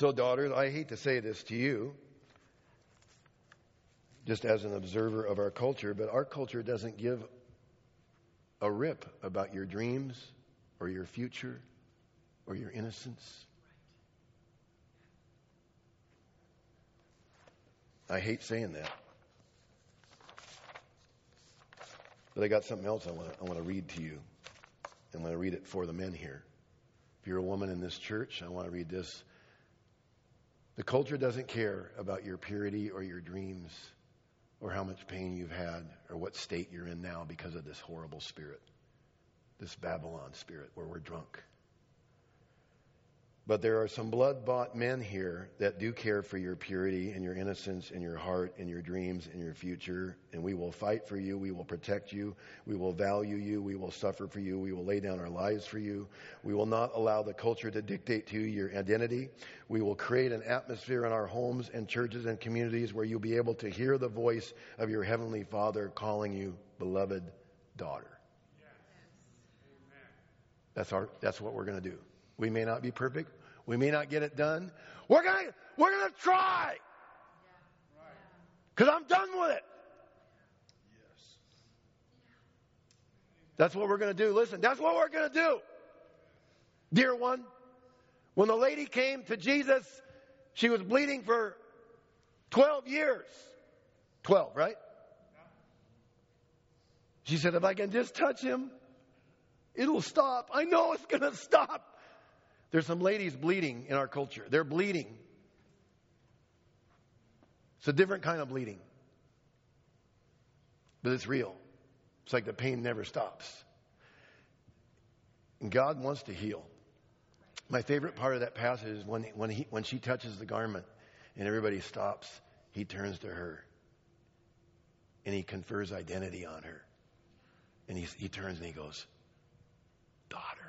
So, daughters, I hate to say this to you, just as an observer of our culture, but our culture doesn't give a rip about your dreams or your future or your innocence. I hate saying that. But I got something else I want to, I want to read to you. I'm going to read it for the men here. If you're a woman in this church, I want to read this. The culture doesn't care about your purity or your dreams or how much pain you've had or what state you're in now because of this horrible spirit, this Babylon spirit where we're drunk. But there are some blood bought men here that do care for your purity and your innocence and your heart and your dreams and your future. And we will fight for you. We will protect you. We will value you. We will suffer for you. We will lay down our lives for you. We will not allow the culture to dictate to you your identity. We will create an atmosphere in our homes and churches and communities where you'll be able to hear the voice of your Heavenly Father calling you beloved daughter. That's, our, that's what we're going to do. We may not be perfect. We may not get it done. We're going to we're going to try. Cuz I'm done with it. That's what we're going to do. Listen, that's what we're going to do. Dear one, when the lady came to Jesus, she was bleeding for 12 years. 12, right? She said, if I can just touch him, it'll stop. I know it's going to stop. There's some ladies bleeding in our culture. They're bleeding. It's a different kind of bleeding. But it's real. It's like the pain never stops. And God wants to heal. My favorite part of that passage is when, when, he, when she touches the garment and everybody stops, he turns to her and he confers identity on her. And he, he turns and he goes, Daughter.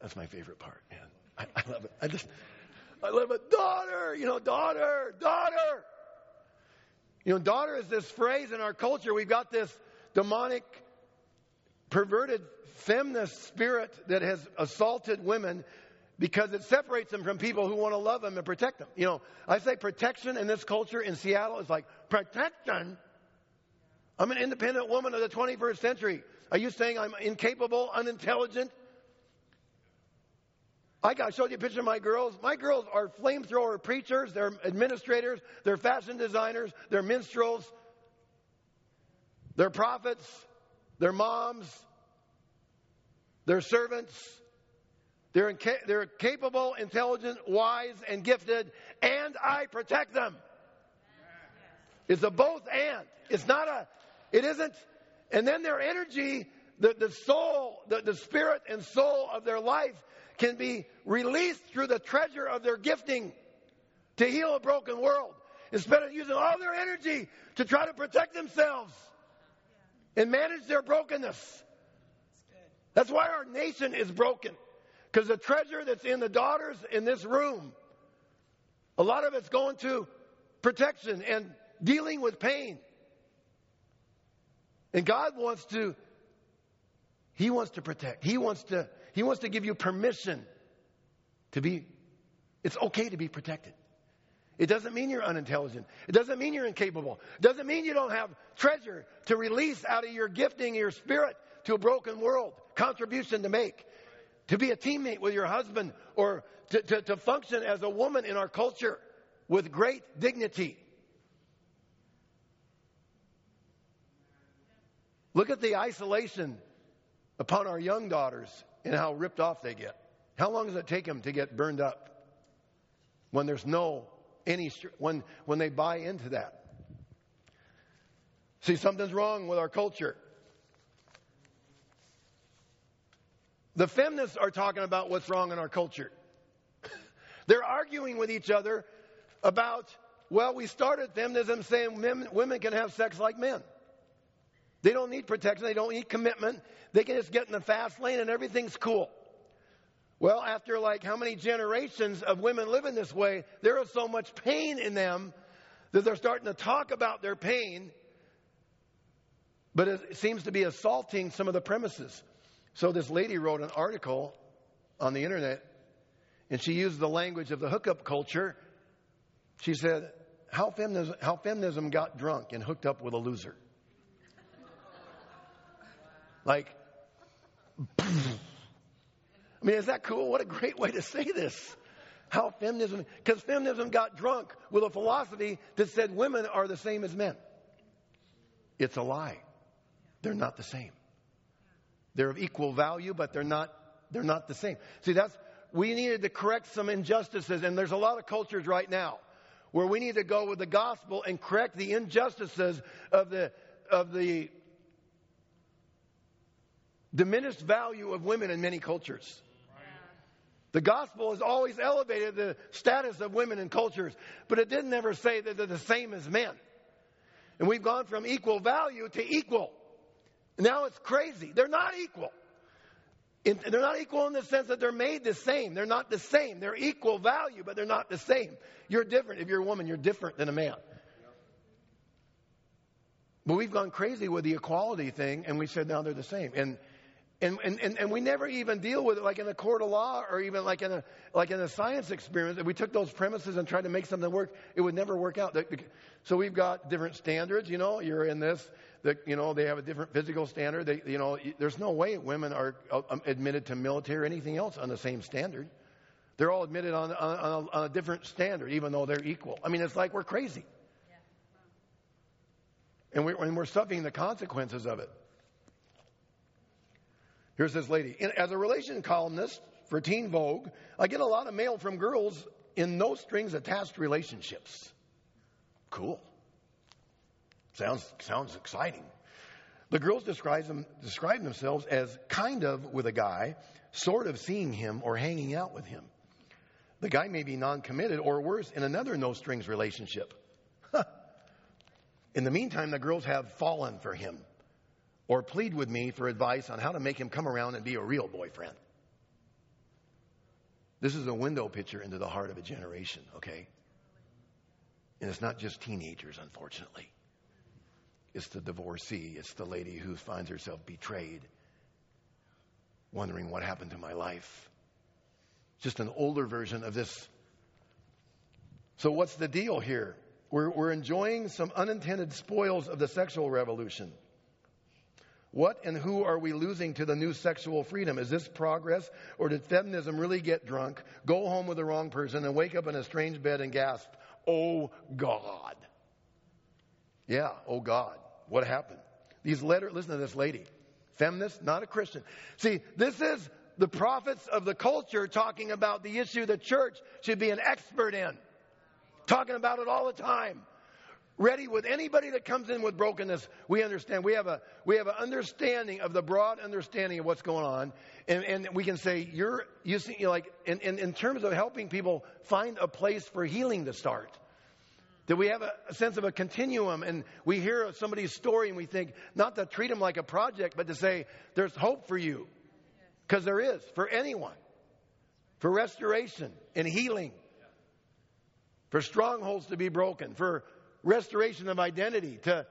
That's my favorite part, man. I, I love it. I just, I love it. Daughter, you know, daughter, daughter. You know, daughter is this phrase in our culture. We've got this demonic, perverted feminist spirit that has assaulted women because it separates them from people who want to love them and protect them. You know, I say protection in this culture in Seattle is like protection. I'm an independent woman of the 21st century. Are you saying I'm incapable, unintelligent? I got showed you a picture of my girls. My girls are flamethrower preachers, they're administrators, they're fashion designers, they're minstrels, they're prophets, they're moms, they're servants. They're, inca- they're capable, intelligent, wise, and gifted, and I protect them. It's a both and. It's not a, it isn't, and then their energy, the, the soul, the, the spirit and soul of their life can be released through the treasure of their gifting to heal a broken world instead of using all their energy to try to protect themselves and manage their brokenness. That's why our nation is broken. Because the treasure that's in the daughters in this room, a lot of it's going to protection and dealing with pain. And God wants to, He wants to protect. He wants to he wants to give you permission to be, it's okay to be protected. It doesn't mean you're unintelligent. It doesn't mean you're incapable. It doesn't mean you don't have treasure to release out of your gifting, your spirit to a broken world, contribution to make, to be a teammate with your husband, or to, to, to function as a woman in our culture with great dignity. Look at the isolation upon our young daughters and how ripped off they get. How long does it take them to get burned up when there's no any when when they buy into that? See, something's wrong with our culture. The feminists are talking about what's wrong in our culture. They're arguing with each other about, well, we started feminism saying men, women can have sex like men. They don't need protection. They don't need commitment. They can just get in the fast lane and everything's cool. Well, after like how many generations of women living this way, there is so much pain in them that they're starting to talk about their pain, but it seems to be assaulting some of the premises. So this lady wrote an article on the internet, and she used the language of the hookup culture. She said, how feminism, how feminism got drunk and hooked up with a loser. Like, I mean, is that cool? What a great way to say this. How feminism, because feminism got drunk with a philosophy that said women are the same as men. It's a lie. They're not the same. They're of equal value, but they're not, they're not the same. See, that's, we needed to correct some injustices, and there's a lot of cultures right now where we need to go with the gospel and correct the injustices of the, of the diminished value of women in many cultures. The gospel has always elevated the status of women in cultures, but it didn't ever say that they're the same as men. And we've gone from equal value to equal. Now it's crazy. They're not equal. In, they're not equal in the sense that they're made the same. They're not the same. They're equal value, but they're not the same. You're different. If you're a woman, you're different than a man. But we've gone crazy with the equality thing, and we said now they're the same. And and, and, and, and we never even deal with it like in a court of law or even like in a, like in a science experiment. If we took those premises and tried to make something work, it would never work out. So we've got different standards, you know, you're in this, that, you know, they have a different physical standard. They, you know, there's no way women are uh, um, admitted to military or anything else on the same standard. They're all admitted on, on, on, a, on a different standard, even though they're equal. I mean, it's like we're crazy. And, we, and we're suffering the consequences of it. Here's this lady. As a relation columnist for Teen Vogue, I get a lot of mail from girls in no strings attached relationships. Cool. Sounds, sounds exciting. The girls describe, them, describe themselves as kind of with a guy, sort of seeing him or hanging out with him. The guy may be non committed or worse, in another no strings relationship. in the meantime, the girls have fallen for him or plead with me for advice on how to make him come around and be a real boyfriend. This is a window picture into the heart of a generation, okay? And it's not just teenagers, unfortunately. It's the divorcee, it's the lady who finds herself betrayed, wondering what happened to my life. Just an older version of this. So, what's the deal here? We're, we're enjoying some unintended spoils of the sexual revolution. What and who are we losing to the new sexual freedom? Is this progress, or did feminism really get drunk, go home with the wrong person, and wake up in a strange bed and gasp, Oh God? Yeah, oh God. What happened? These letters, listen to this lady. Feminist, not a Christian. See, this is the prophets of the culture talking about the issue the church should be an expert in. Talking about it all the time ready with anybody that comes in with brokenness. We understand. We have a we have an understanding of the broad understanding of what's going on, and, and we can say you're you see you like in, in, in terms of helping people find a place for healing to start. That we have a, a sense of a continuum, and we hear somebody's story, and we think not to treat them like a project, but to say there's hope for you, because there is for anyone, for restoration and healing, for strongholds to be broken, for restoration of identity, to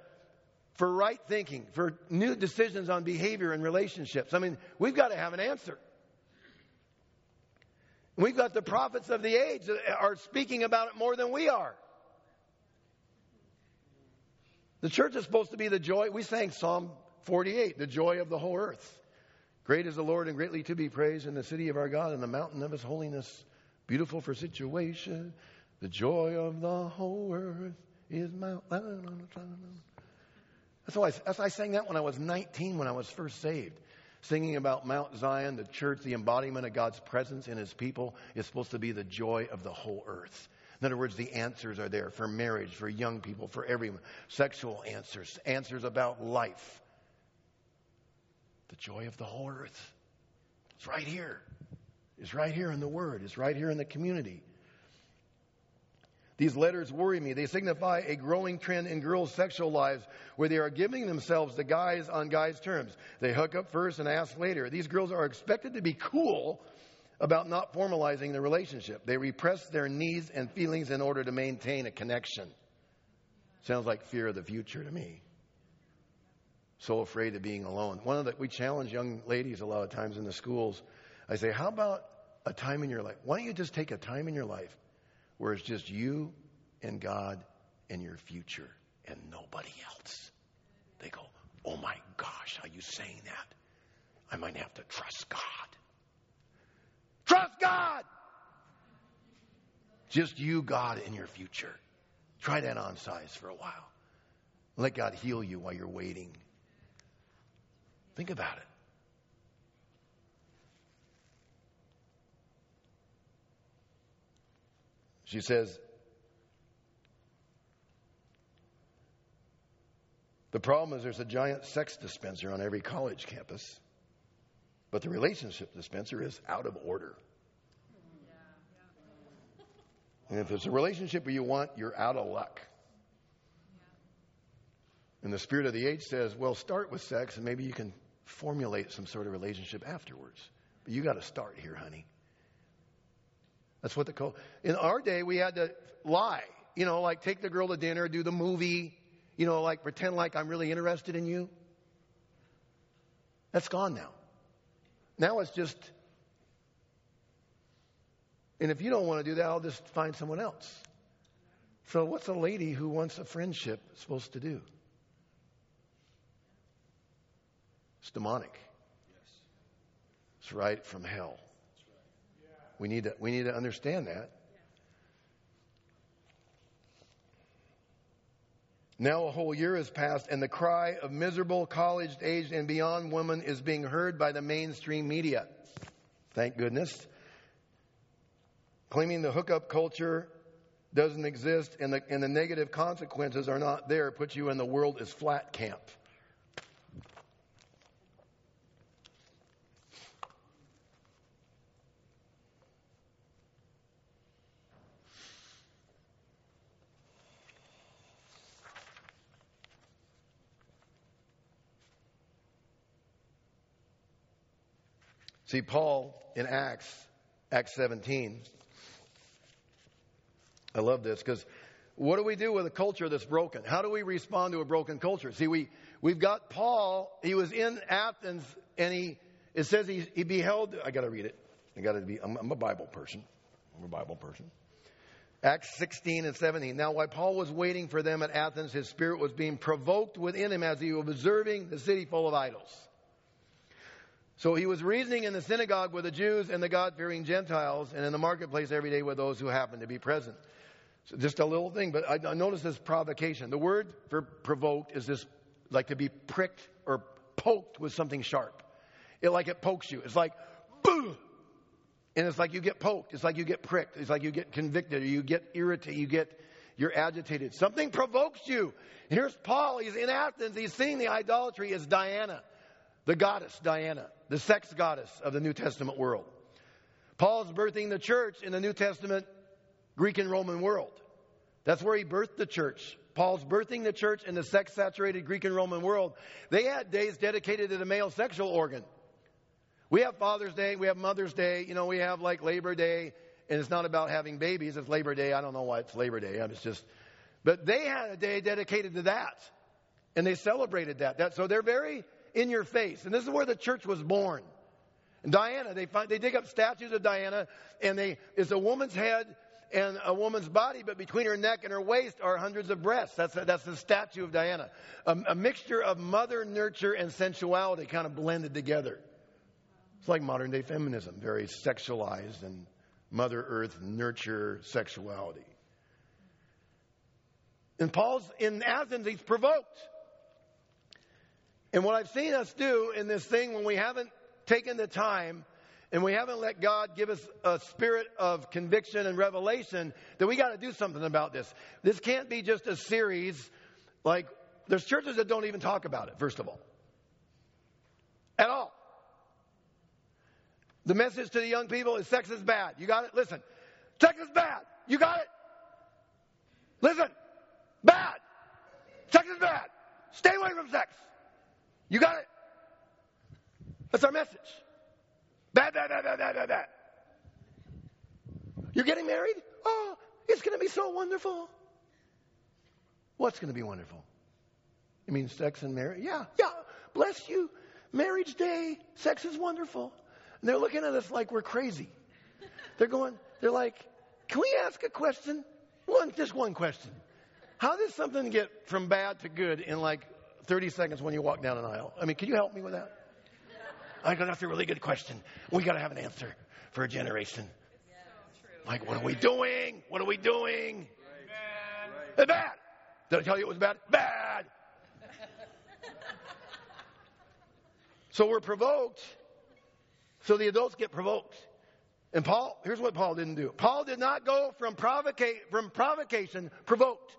for right thinking, for new decisions on behavior and relationships. I mean, we've got to have an answer. We've got the prophets of the age that are speaking about it more than we are. The church is supposed to be the joy. We sang Psalm 48, the joy of the whole earth. Great is the Lord and greatly to be praised in the city of our God and the mountain of his holiness. Beautiful for situation, the joy of the whole earth is Mount. That's why, I, that's why I sang that when I was 19, when I was first saved. Singing about Mount Zion, the church, the embodiment of God's presence in his people is supposed to be the joy of the whole earth. In other words, the answers are there for marriage, for young people, for everyone. Sexual answers, answers about life. The joy of the whole earth. It's right here. It's right here in the Word. It's right here in the community. These letters worry me. They signify a growing trend in girls' sexual lives where they are giving themselves to guys on guys' terms. They hook up first and ask later. These girls are expected to be cool about not formalizing the relationship. They repress their needs and feelings in order to maintain a connection. Sounds like fear of the future to me. So afraid of being alone. One of the, we challenge young ladies a lot of times in the schools. I say, how about a time in your life? Why don't you just take a time in your life where it's just you and God and your future and nobody else? They go, Oh my gosh, are you saying that? I might have to trust God. Trust God! Just you, God, and your future. Try that on size for a while. Let God heal you while you're waiting. Think about it. She says, The problem is there's a giant sex dispenser on every college campus, but the relationship dispenser is out of order. And if it's a relationship you want, you're out of luck. And the spirit of the age says, well, start with sex and maybe you can formulate some sort of relationship afterwards. But you got to start here, honey. That's what the code. In our day, we had to lie. You know, like take the girl to dinner, do the movie, you know, like pretend like I'm really interested in you. That's gone now. Now it's just, and if you don't want to do that, I'll just find someone else. So, what's a lady who wants a friendship supposed to do? It's demonic. Yes. It's right from hell. We need to, we need to understand that. Now a whole year has passed, and the cry of miserable college aged and beyond women is being heard by the mainstream media. Thank goodness. Claiming the hookup culture doesn't exist and the, and the negative consequences are not there puts you in the world is flat camp. See, Paul in Acts, Acts 17, I love this because what do we do with a culture that's broken? How do we respond to a broken culture? See, we, we've got Paul, he was in Athens and he, it says he, he beheld, I got to read it. I got to be, I'm, I'm a Bible person. I'm a Bible person. Acts 16 and 17. Now, while Paul was waiting for them at Athens, his spirit was being provoked within him as he was observing the city full of idols. So he was reasoning in the synagogue with the Jews and the God fearing Gentiles, and in the marketplace every day with those who happened to be present. So just a little thing, but I, noticed this provocation. The word for provoked is this like to be pricked or poked with something sharp. It like it pokes you. It's like, boo! And it's like you get poked. It's like you get pricked. It's like you get convicted or you get irritated. You get, you're agitated. Something provokes you. Here's Paul. He's in Athens. He's seeing the idolatry as Diana the goddess Diana, the sex goddess of the New Testament world. Paul's birthing the church in the New Testament Greek and Roman world. That's where he birthed the church. Paul's birthing the church in the sex saturated Greek and Roman world. They had days dedicated to the male sexual organ. We have Father's Day, we have Mother's Day, you know, we have like Labor Day, and it's not about having babies, it's Labor Day. I don't know why it's Labor Day. It's just, but they had a day dedicated to that. And they celebrated that. that so they're very in your face. And this is where the church was born. And Diana, they find, they dig up statues of Diana, and they, it's a woman's head and a woman's body, but between her neck and her waist are hundreds of breasts. That's, that's the statue of Diana. A, a mixture of mother nurture and sensuality kind of blended together. It's like modern day feminism, very sexualized and Mother Earth nurture sexuality. And Paul's in Athens, he's provoked. And what I've seen us do in this thing when we haven't taken the time and we haven't let God give us a spirit of conviction and revelation that we got to do something about this. This can't be just a series like there's churches that don't even talk about it, first of all. At all. The message to the young people is sex is bad. You got it? Listen. Sex is bad. You got it? Listen. Bad. Sex is bad. Stay away from sex. You got it? That's our message. Bad, bad, bad, bad, bad. You're getting married? Oh, it's going to be so wonderful. What's going to be wonderful? You mean sex and marriage? Yeah, yeah. Bless you. Marriage day. Sex is wonderful. And they're looking at us like we're crazy. They're going, they're like, can we ask a question? One, just one question. How does something get from bad to good in like 30 seconds when you walk down an aisle? I mean, can you help me with that? I go, that's a really good question. We got to have an answer for a generation. Like, what are we doing? What are we doing? Bad. Bad. Did I tell you it was bad? Bad. so we're provoked. So the adults get provoked. And Paul, here's what Paul didn't do. Paul did not go from, provoca- from provocation provoked.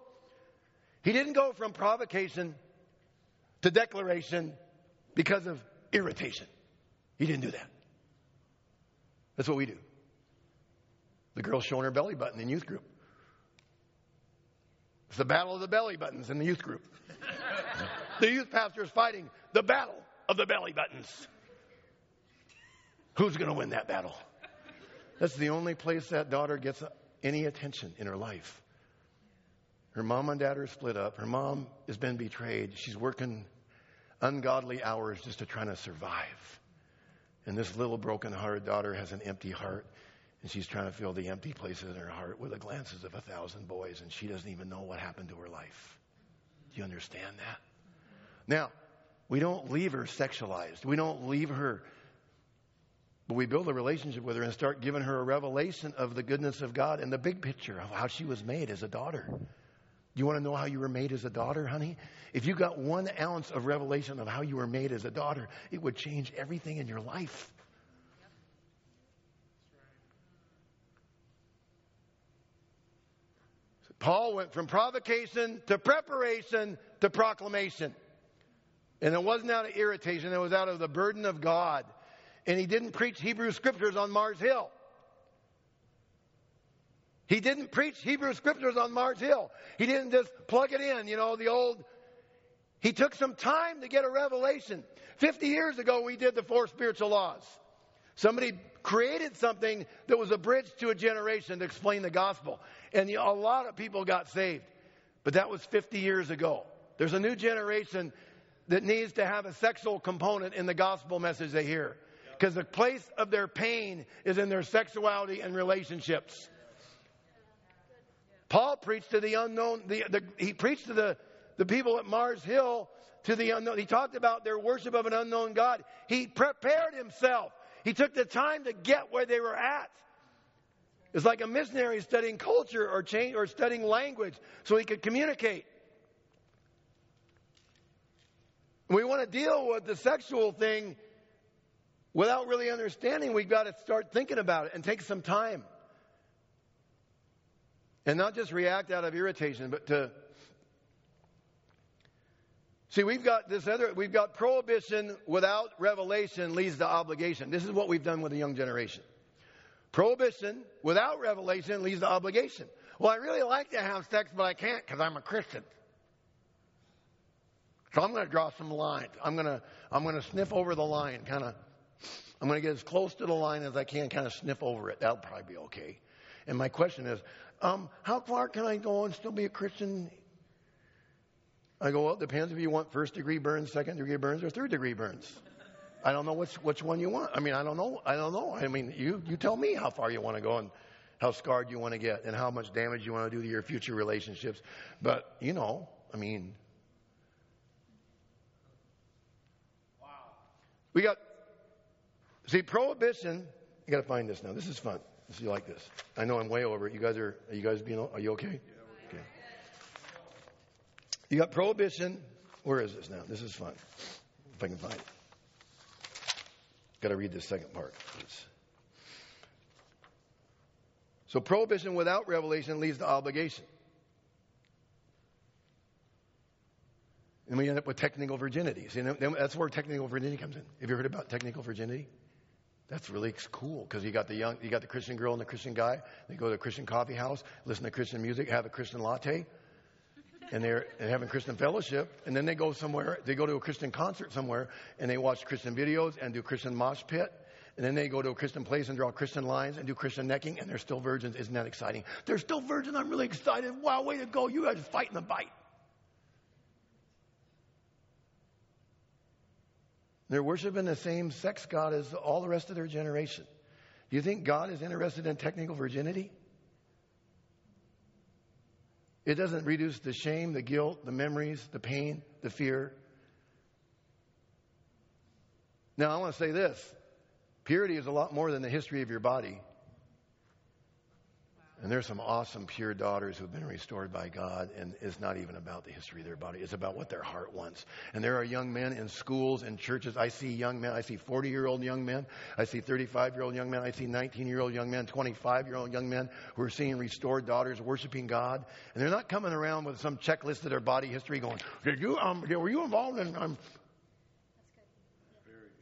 He didn't go from provocation to declaration because of irritation. He didn't do that. That's what we do. The girl's showing her belly button in youth group. It's the battle of the belly buttons in the youth group. the youth pastor is fighting the battle of the belly buttons. Who's going to win that battle? That's the only place that daughter gets any attention in her life. Her mom and dad are split up. Her mom has been betrayed. She's working ungodly hours just to try to survive. And this little broken hearted daughter has an empty heart. And she's trying to fill the empty places in her heart with the glances of a thousand boys. And she doesn't even know what happened to her life. Do you understand that? Now, we don't leave her sexualized. We don't leave her but we build a relationship with her and start giving her a revelation of the goodness of God and the big picture of how she was made as a daughter. You want to know how you were made as a daughter, honey? If you got one ounce of revelation of how you were made as a daughter, it would change everything in your life. Paul went from provocation to preparation to proclamation. And it wasn't out of irritation, it was out of the burden of God and he didn't preach Hebrew scriptures on Mars Hill. He didn't preach Hebrew scriptures on Mars Hill. He didn't just plug it in, you know, the old. He took some time to get a revelation. 50 years ago, we did the four spiritual laws. Somebody created something that was a bridge to a generation to explain the gospel. And you know, a lot of people got saved. But that was 50 years ago. There's a new generation that needs to have a sexual component in the gospel message they hear because the place of their pain is in their sexuality and relationships. Paul preached to the unknown, the, the, he preached to the, the people at Mars Hill to the unknown. He talked about their worship of an unknown God. He prepared himself. He took the time to get where they were at. It's like a missionary studying culture or change or studying language so he could communicate. We want to deal with the sexual thing without really understanding, we've got to start thinking about it and take some time. And not just react out of irritation, but to. See, we've got this other, we've got prohibition without revelation leads to obligation. This is what we've done with the young generation. Prohibition without revelation leads to obligation. Well, I really like to have sex, but I can't because I'm a Christian. So I'm going to draw some lines. I'm going to, I'm going to sniff over the line, kind of I'm going to get as close to the line as I can, kind of sniff over it. That'll probably be okay. And my question is, um, how far can I go and still be a Christian? I go, well, it depends if you want first degree burns, second degree burns, or third degree burns. I don't know which which one you want. I mean, I don't know. I don't know. I mean, you you tell me how far you want to go and how scarred you want to get and how much damage you want to do to your future relationships. But you know, I mean, wow. We got See, prohibition, you got to find this now. This is fun. This you like this. I know I'm way over it. You guys are, are you guys being, are you okay? Okay. You got prohibition. Where is this now? This is fun. If I can find it. Got to read this second part. Please. So prohibition without revelation leads to obligation. And we end up with technical virginity. See, that's where technical virginity comes in. Have you heard about technical virginity? That's really cool because you got the young, you got the Christian girl and the Christian guy. They go to a Christian coffee house, listen to Christian music, have a Christian latte, and they're and having Christian fellowship. And then they go somewhere, they go to a Christian concert somewhere, and they watch Christian videos and do Christian mosh pit. And then they go to a Christian place and draw Christian lines and do Christian necking, and they're still virgins. Isn't that exciting? They're still virgins. I'm really excited. Wow, way to go! You guys fighting the bite. They're worshiping the same sex God as all the rest of their generation. Do you think God is interested in technical virginity? It doesn't reduce the shame, the guilt, the memories, the pain, the fear. Now, I want to say this purity is a lot more than the history of your body. And there's some awesome, pure daughters who've been restored by God, and it's not even about the history of their body. It's about what their heart wants. And there are young men in schools and churches. I see young men. I see 40 year old young men. I see 35 year old young men. I see 19 year old young men, 25 year old young men who are seeing restored daughters worshiping God. And they're not coming around with some checklist of their body history going, Did you, um, were you involved in, um,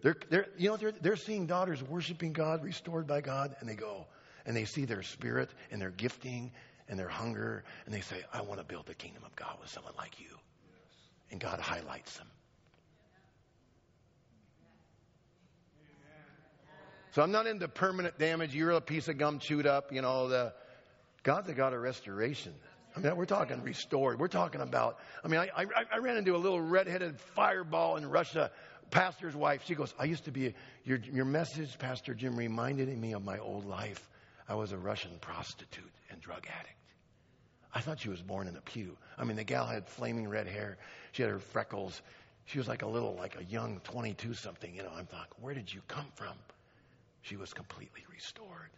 they're, they're, you know, they're, they're seeing daughters worshiping God, restored by God, and they go, and they see their spirit and their gifting and their hunger, and they say, I want to build the kingdom of God with someone like you. And God highlights them. So I'm not into permanent damage. You're a piece of gum chewed up. You know, the God's a God of restoration. I mean, we're talking restored. We're talking about. I mean, I, I, I ran into a little redheaded fireball in Russia, pastor's wife. She goes, "I used to be your your message, Pastor Jim, reminded me of my old life. I was a Russian prostitute and drug addict. I thought she was born in a pew. I mean, the gal had flaming red hair. She had her freckles. She was like a little, like a young 22 something. You know, I'm like, where did you come from? She was completely restored.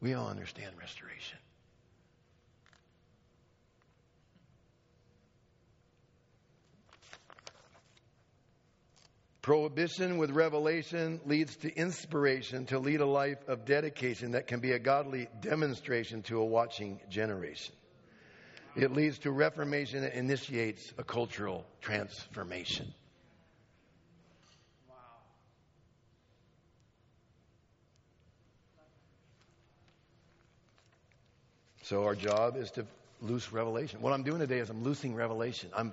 We all understand restoration. Prohibition with revelation leads to inspiration to lead a life of dedication that can be a godly demonstration to a watching generation. It leads to reformation and initiates a cultural transformation. So our job is to loose revelation. What I'm doing today is I'm loosing revelation. I'm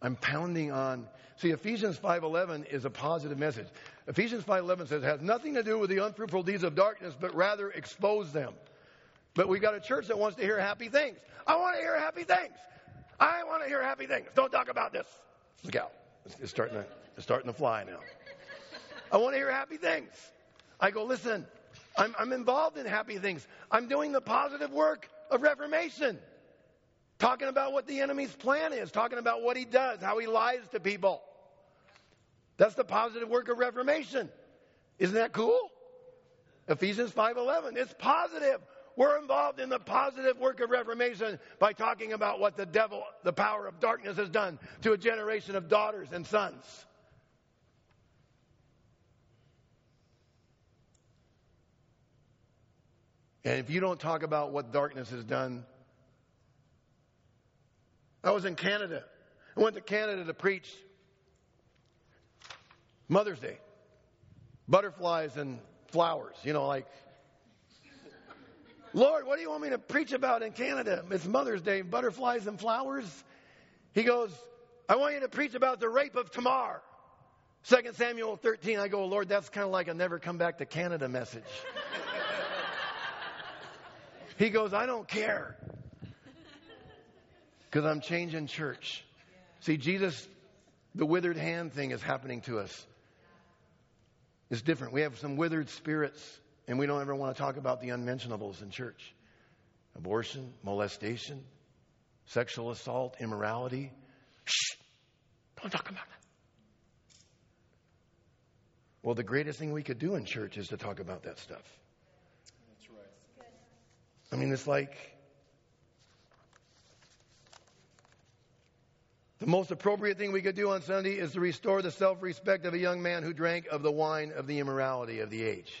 I'm pounding on. See, Ephesians 5:11 is a positive message. Ephesians 5:11 says has nothing to do with the unfruitful deeds of darkness, but rather expose them. But we've got a church that wants to hear happy things. I want to hear happy things. I want to hear happy things. Don't talk about this. Look out. It's starting to, it's starting to fly now. I want to hear happy things. I go, listen, I'm, I'm involved in happy things. I'm doing the positive work of reformation. Talking about what the enemy's plan is, talking about what he does, how he lies to people. That's the positive work of reformation. Isn't that cool? Ephesians 5:11. It's positive. We're involved in the positive work of reformation by talking about what the devil, the power of darkness has done to a generation of daughters and sons. And if you don't talk about what darkness has done I was in Canada. I went to Canada to preach Mother's Day. Butterflies and flowers, you know, like, Lord, what do you want me to preach about in Canada? It's Mother's Day, butterflies and flowers. He goes, I want you to preach about the rape of Tamar. 2 Samuel 13, I go, Lord, that's kind of like a never come back to Canada message. he goes, I don't care because I'm changing church. See, Jesus, the withered hand thing is happening to us. It's different. We have some withered spirits, and we don't ever want to talk about the unmentionables in church abortion, molestation, sexual assault, immorality. Shh! Don't talk about that. Well, the greatest thing we could do in church is to talk about that stuff. That's right. I mean, it's like The most appropriate thing we could do on Sunday is to restore the self respect of a young man who drank of the wine of the immorality of the age.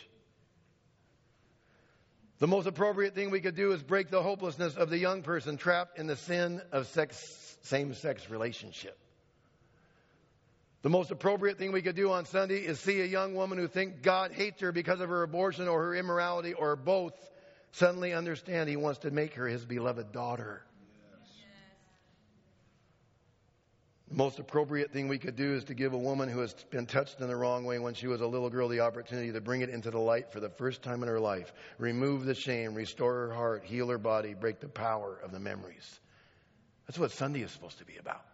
The most appropriate thing we could do is break the hopelessness of the young person trapped in the sin of sex, same sex relationship. The most appropriate thing we could do on Sunday is see a young woman who thinks God hates her because of her abortion or her immorality or both suddenly understand he wants to make her his beloved daughter. The most appropriate thing we could do is to give a woman who has been touched in the wrong way when she was a little girl the opportunity to bring it into the light for the first time in her life. Remove the shame, restore her heart, heal her body, break the power of the memories. That's what Sunday is supposed to be about.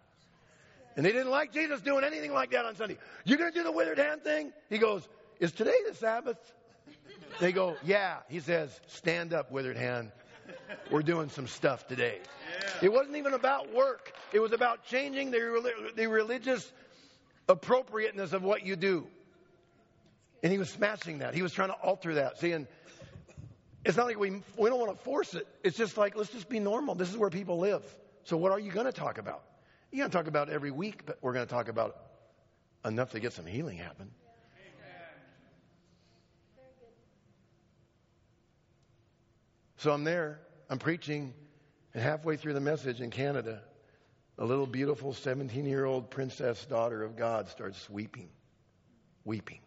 And they didn't like Jesus doing anything like that on Sunday. You're going to do the withered hand thing? He goes, Is today the Sabbath? They go, Yeah. He says, Stand up, withered hand. We're doing some stuff today. Yeah. It wasn't even about work, it was about changing the, the religious appropriateness of what you do. And he was smashing that. He was trying to alter that, saying, it's not like we, we don't want to force it. It's just like, let's just be normal. This is where people live. So, what are you going to talk about? You're going to talk about every week, but we're going to talk about enough to get some healing happen. So I'm there, I'm preaching, and halfway through the message in Canada, a little beautiful 17 year old princess daughter of God starts weeping, weeping.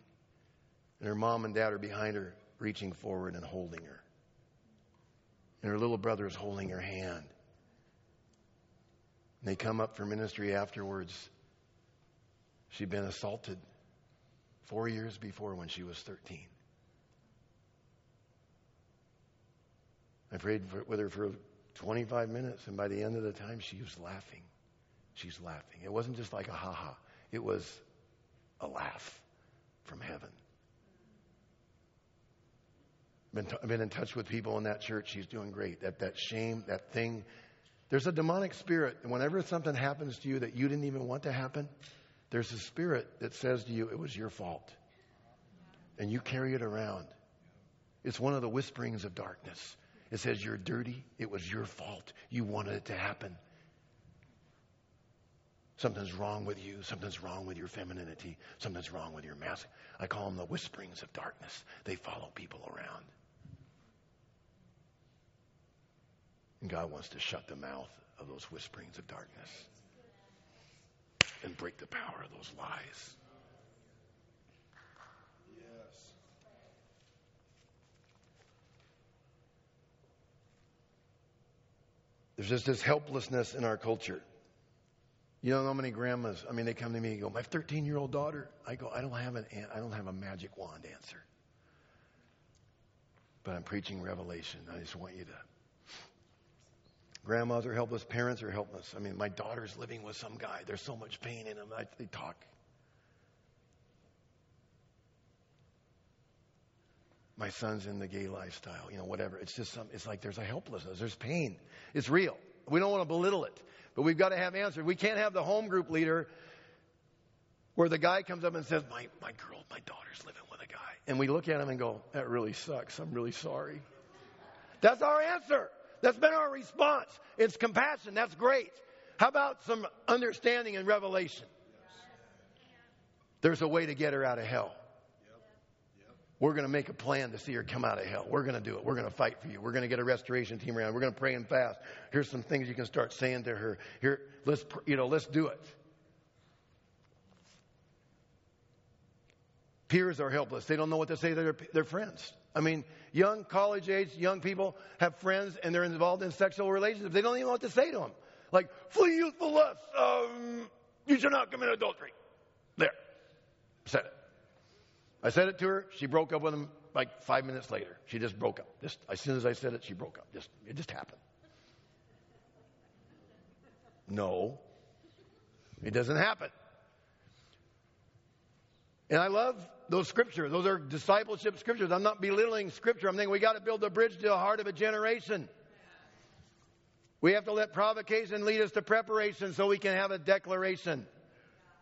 And her mom and dad are behind her, reaching forward and holding her. And her little brother is holding her hand. And they come up for ministry afterwards. She'd been assaulted four years before when she was 13. I prayed for, with her for 25 minutes, and by the end of the time, she was laughing. She's laughing. It wasn't just like a ha ha, it was a laugh from heaven. Been t- been in touch with people in that church. She's doing great. That, that shame, that thing. There's a demonic spirit. And whenever something happens to you that you didn't even want to happen, there's a spirit that says to you, it was your fault. And you carry it around. It's one of the whisperings of darkness. It says, You're dirty. It was your fault. You wanted it to happen. Something's wrong with you. Something's wrong with your femininity. Something's wrong with your mask. I call them the whisperings of darkness. They follow people around. And God wants to shut the mouth of those whisperings of darkness and break the power of those lies. There's just this helplessness in our culture. You know how many grandmas, I mean, they come to me and go, my 13 year old daughter, I go, I don't have an, I don't have a magic wand answer. But I'm preaching revelation. I just want you to. Grandmas are helpless, parents are helpless. I mean, my daughter's living with some guy. There's so much pain in him. I, they talk. My son's in the gay lifestyle, you know, whatever. It's just some, it's like there's a helplessness. There's pain. It's real. We don't want to belittle it. But we've got to have answers. We can't have the home group leader where the guy comes up and says, My, my girl, my daughter's living with a guy. And we look at him and go, That really sucks. I'm really sorry. That's our answer. That's been our response. It's compassion. That's great. How about some understanding and revelation? There's a way to get her out of hell. We're going to make a plan to see her come out of hell. We're going to do it. We're going to fight for you. We're going to get a restoration team around. We're going to pray and fast. Here's some things you can start saying to her. Here, let's, you know, let's do it. Peers are helpless. They don't know what to say to their, their friends. I mean, young, college age, young people have friends and they're involved in sexual relationships. They don't even know what to say to them. Like, flee youthful lust. Um, you shall not commit adultery. There. Said it. I said it to her. She broke up with him like five minutes later. She just broke up. Just as soon as I said it, she broke up. Just it just happened. No, it doesn't happen. And I love those scriptures. Those are discipleship scriptures. I'm not belittling scripture. I'm thinking we got to build a bridge to the heart of a generation. We have to let provocation lead us to preparation so we can have a declaration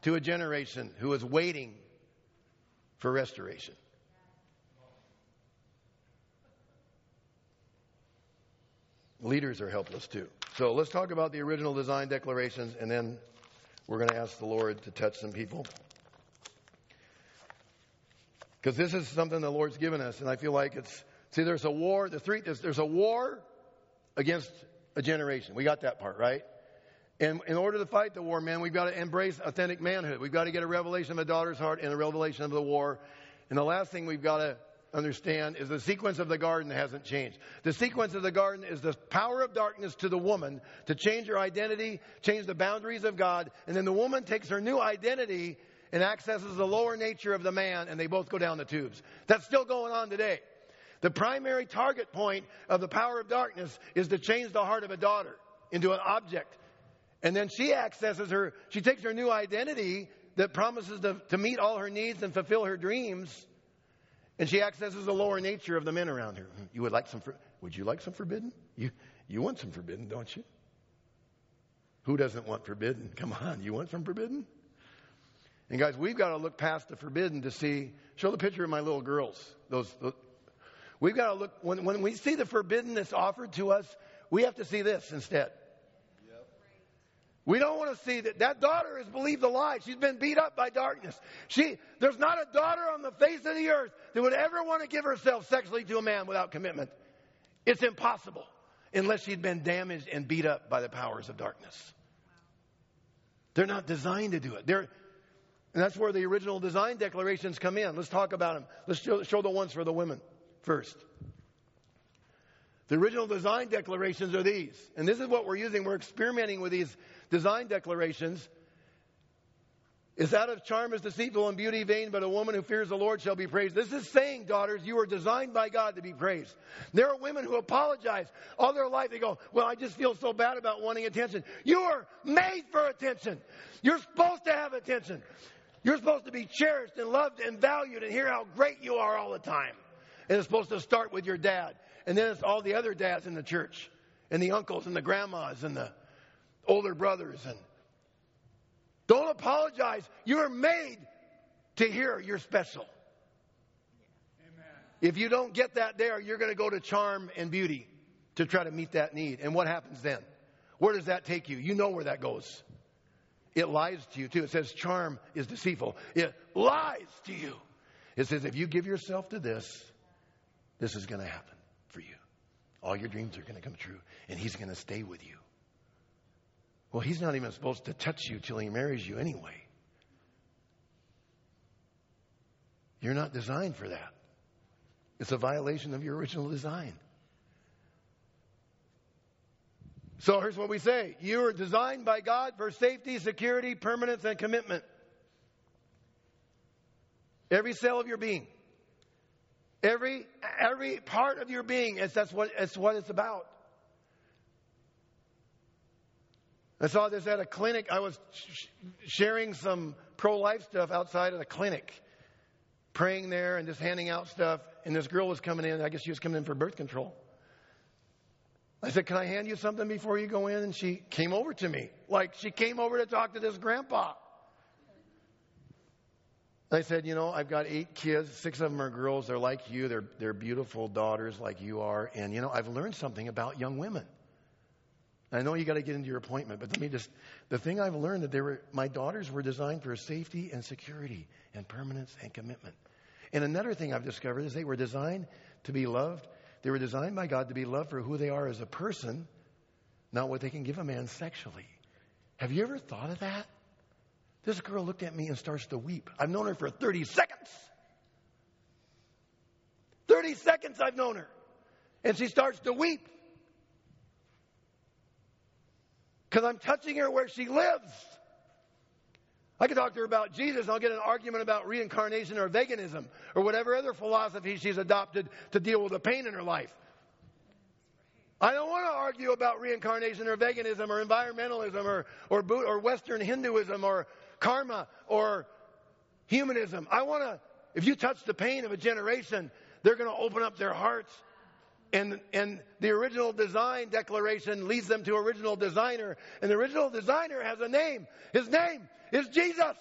to a generation who is waiting for restoration. Leaders are helpless too. So let's talk about the original design declarations, and then we're going to ask the Lord to touch some people. Because this is something the Lord's given us, and I feel like it's see, there's a war. The three there's, there's a war against a generation. We got that part right. And in order to fight the war, man, we've got to embrace authentic manhood. We've got to get a revelation of a daughter's heart and a revelation of the war. And the last thing we've got to understand is the sequence of the garden hasn't changed. The sequence of the garden is the power of darkness to the woman to change her identity, change the boundaries of God, and then the woman takes her new identity and accesses the lower nature of the man, and they both go down the tubes. That's still going on today. The primary target point of the power of darkness is to change the heart of a daughter into an object and then she accesses her, she takes her new identity that promises to, to meet all her needs and fulfill her dreams. And she accesses the lower nature of the men around her. You would like some, would you like some forbidden? You, you want some forbidden, don't you? Who doesn't want forbidden? Come on, you want some forbidden? And guys, we've got to look past the forbidden to see. Show the picture of my little girls. Those, those we've got to look when, when we see the forbidden that's offered to us. We have to see this instead. We don't want to see that that daughter has believed the lie. She's been beat up by darkness. She, there's not a daughter on the face of the earth that would ever want to give herself sexually to a man without commitment. It's impossible unless she'd been damaged and beat up by the powers of darkness. They're not designed to do it. They're, and that's where the original design declarations come in. Let's talk about them. Let's show, show the ones for the women first. The original design declarations are these. And this is what we're using. We're experimenting with these design declarations. Is out of charm is deceitful and beauty vain, but a woman who fears the Lord shall be praised. This is saying, daughters, you are designed by God to be praised. There are women who apologize all their life. They go, well, I just feel so bad about wanting attention. You are made for attention. You're supposed to have attention. You're supposed to be cherished and loved and valued and hear how great you are all the time. And it's supposed to start with your dad. And then it's all the other dads in the church, and the uncles and the grandmas and the older brothers. And don't apologize. You're made to hear you're special. Amen. If you don't get that there, you're going to go to charm and beauty to try to meet that need. And what happens then? Where does that take you? You know where that goes. It lies to you too. It says charm is deceitful. It lies to you. It says if you give yourself to this, this is going to happen for you. All your dreams are going to come true, and He's going to stay with you. Well, He's not even supposed to touch you till He marries you anyway. You're not designed for that. It's a violation of your original design. So here's what we say You are designed by God for safety, security, permanence, and commitment. Every cell of your being. Every, every part of your being, is, that's, what, that's what it's about. I saw this at a clinic. I was sh- sharing some pro life stuff outside of the clinic, praying there and just handing out stuff. And this girl was coming in. I guess she was coming in for birth control. I said, Can I hand you something before you go in? And she came over to me. Like she came over to talk to this grandpa. I said, You know, I've got eight kids. Six of them are girls. They're like you. They're, they're beautiful daughters like you are. And, you know, I've learned something about young women. I know you got to get into your appointment, but let me just, the thing I've learned that they were, my daughters were designed for safety and security and permanence and commitment. And another thing I've discovered is they were designed to be loved they were designed by God to be loved for who they are as a person, not what they can give a man sexually. Have you ever thought of that? This girl looked at me and starts to weep. I've known her for 30 seconds. 30 seconds I've known her. And she starts to weep. Because I'm touching her where she lives. I could talk to her about Jesus and I'll get an argument about reincarnation or veganism or whatever other philosophy she's adopted to deal with the pain in her life. I don't want to argue about reincarnation or veganism or environmentalism or, or, or Western Hinduism or karma or humanism. I want to, if you touch the pain of a generation, they're going to open up their hearts. And, and the original design declaration leads them to original designer. And the original designer has a name. His name is Jesus.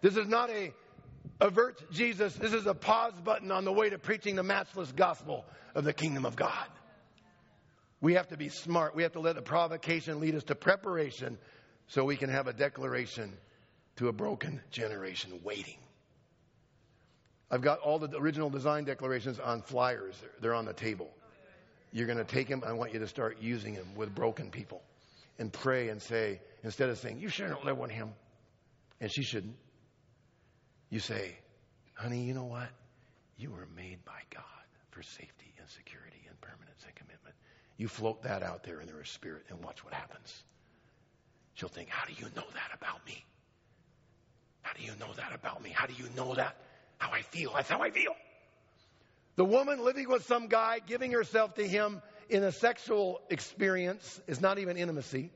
This is not a avert Jesus. This is a pause button on the way to preaching the matchless gospel of the kingdom of God. We have to be smart. We have to let the provocation lead us to preparation so we can have a declaration to a broken generation waiting. I've got all the original design declarations on flyers. They're on the table. You're going to take them. I want you to start using them with broken people and pray and say, instead of saying, You sure don't live with him, and she shouldn't, you say, Honey, you know what? You were made by God for safety and security and permanence and commitment. You float that out there in their spirit and watch what happens. She'll think, How do you know that about me? How do you know that about me? How do you know that? How I feel. That's how I feel. The woman living with some guy, giving herself to him, in a sexual experience is not even intimacy.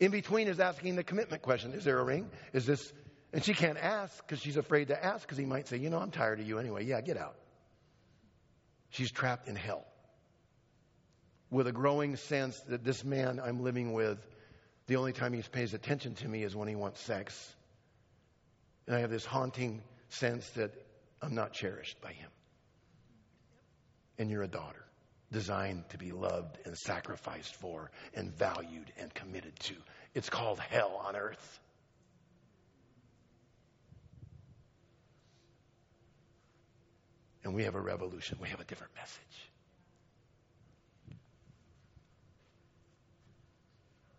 In between is asking the commitment question Is there a ring? Is this, And she can't ask because she's afraid to ask because he might say, You know, I'm tired of you anyway. Yeah, get out. She's trapped in hell with a growing sense that this man I'm living with, the only time he pays attention to me is when he wants sex. And I have this haunting sense that I'm not cherished by him. And you're a daughter, designed to be loved and sacrificed for and valued and committed to. It's called hell on earth. And we have a revolution. We have a different message.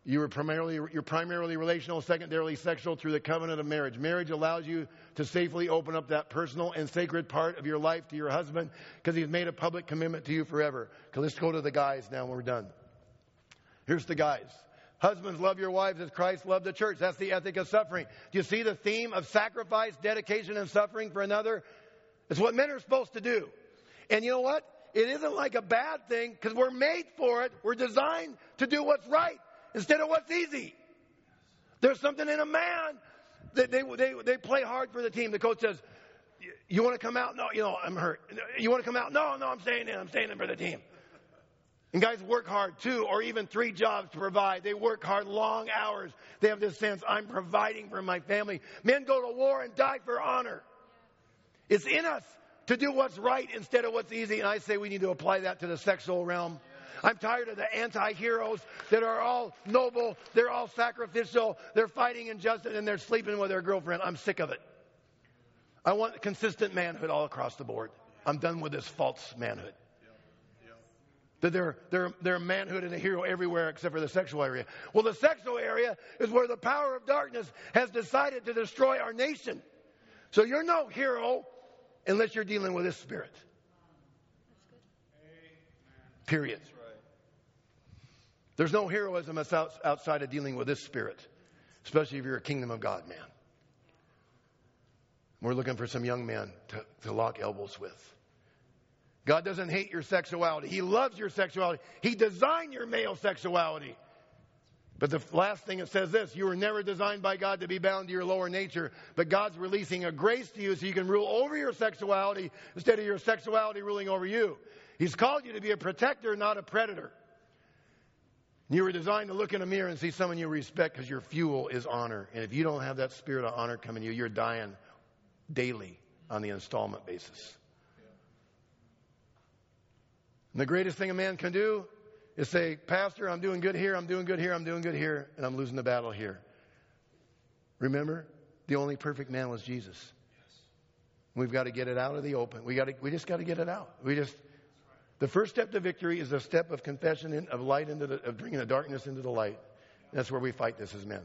You are primarily, you're primarily relational, secondarily sexual through the covenant of marriage. Marriage allows you to safely open up that personal and sacred part of your life to your husband because he's made a public commitment to you forever. Okay, let's go to the guys now when we're done. Here's the guys. Husbands, love your wives as Christ loved the church. That's the ethic of suffering. Do you see the theme of sacrifice, dedication, and suffering for another? It's what men are supposed to do. And you know what? It isn't like a bad thing because we're made for it. We're designed to do what's right instead of what's easy. There's something in a man that they, they, they play hard for the team. The coach says, You want to come out? No, you know, I'm hurt. You want to come out? No, no, I'm staying in. I'm staying in for the team. And guys work hard, two or even three jobs to provide. They work hard, long hours. They have this sense, I'm providing for my family. Men go to war and die for honor. It's in us to do what's right instead of what's easy. And I say we need to apply that to the sexual realm. I'm tired of the anti heroes that are all noble, they're all sacrificial, they're fighting injustice, and they're sleeping with their girlfriend. I'm sick of it. I want consistent manhood all across the board. I'm done with this false manhood. That they're, they're, they're manhood and a hero everywhere except for the sexual area. Well, the sexual area is where the power of darkness has decided to destroy our nation. So you're no hero unless you're dealing with this spirit. Period. There's no heroism outside of dealing with this spirit, especially if you're a kingdom of God man. We're looking for some young men to, to lock elbows with. God doesn't hate your sexuality. He loves your sexuality. He designed your male sexuality. But the last thing it says this you were never designed by God to be bound to your lower nature, but God's releasing a grace to you so you can rule over your sexuality instead of your sexuality ruling over you. He's called you to be a protector, not a predator. You were designed to look in a mirror and see someone you respect because your fuel is honor. And if you don't have that spirit of honor coming to you, you're dying daily on the installment basis. And the greatest thing a man can do is say, Pastor, I'm doing good here, I'm doing good here, I'm doing good here, and I'm losing the battle here. Remember, the only perfect man was Jesus. We've got to get it out of the open. We got to, we just got to get it out. We just the first step to victory is a step of confession in, of light into the, of bringing the darkness into the light. That's where we fight this as men.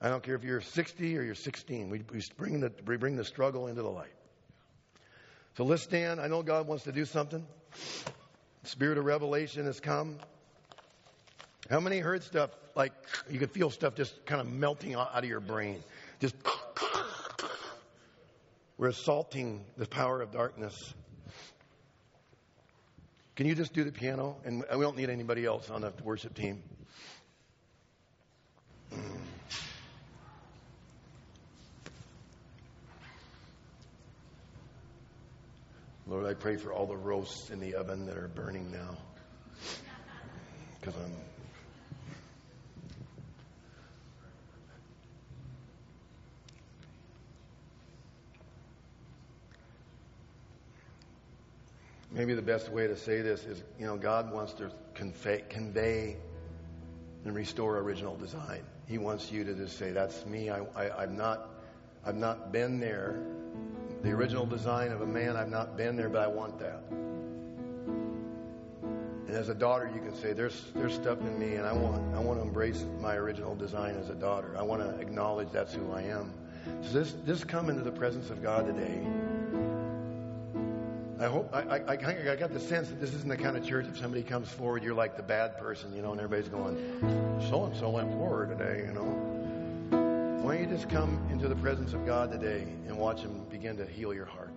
I don't care if you're 60 or you're 16. We, we, bring the, we bring the struggle into the light. So let's stand. I know God wants to do something. The spirit of revelation has come. How many heard stuff like you could feel stuff just kind of melting out of your brain? Just we're assaulting the power of darkness. Can you just do the piano? And we don't need anybody else on the worship team. Lord, I pray for all the roasts in the oven that are burning now. Because I'm maybe the best way to say this is, you know, God wants to convey, convey and restore original design. He wants you to just say, "That's me. I, I, I've not, I've not been there. The original design of a man, I've not been there, but I want that." And as a daughter, you can say, "There's, there's stuff in me, and I want, I want to embrace my original design as a daughter. I want to acknowledge that's who I am." So this come into the presence of God today I hope I, I, I, got the sense that this isn't the kind of church if somebody comes forward, you're like the bad person, you know, and everybody's going, so and so went forward today, you know. Why don't you just come into the presence of God today and watch Him begin to heal your heart?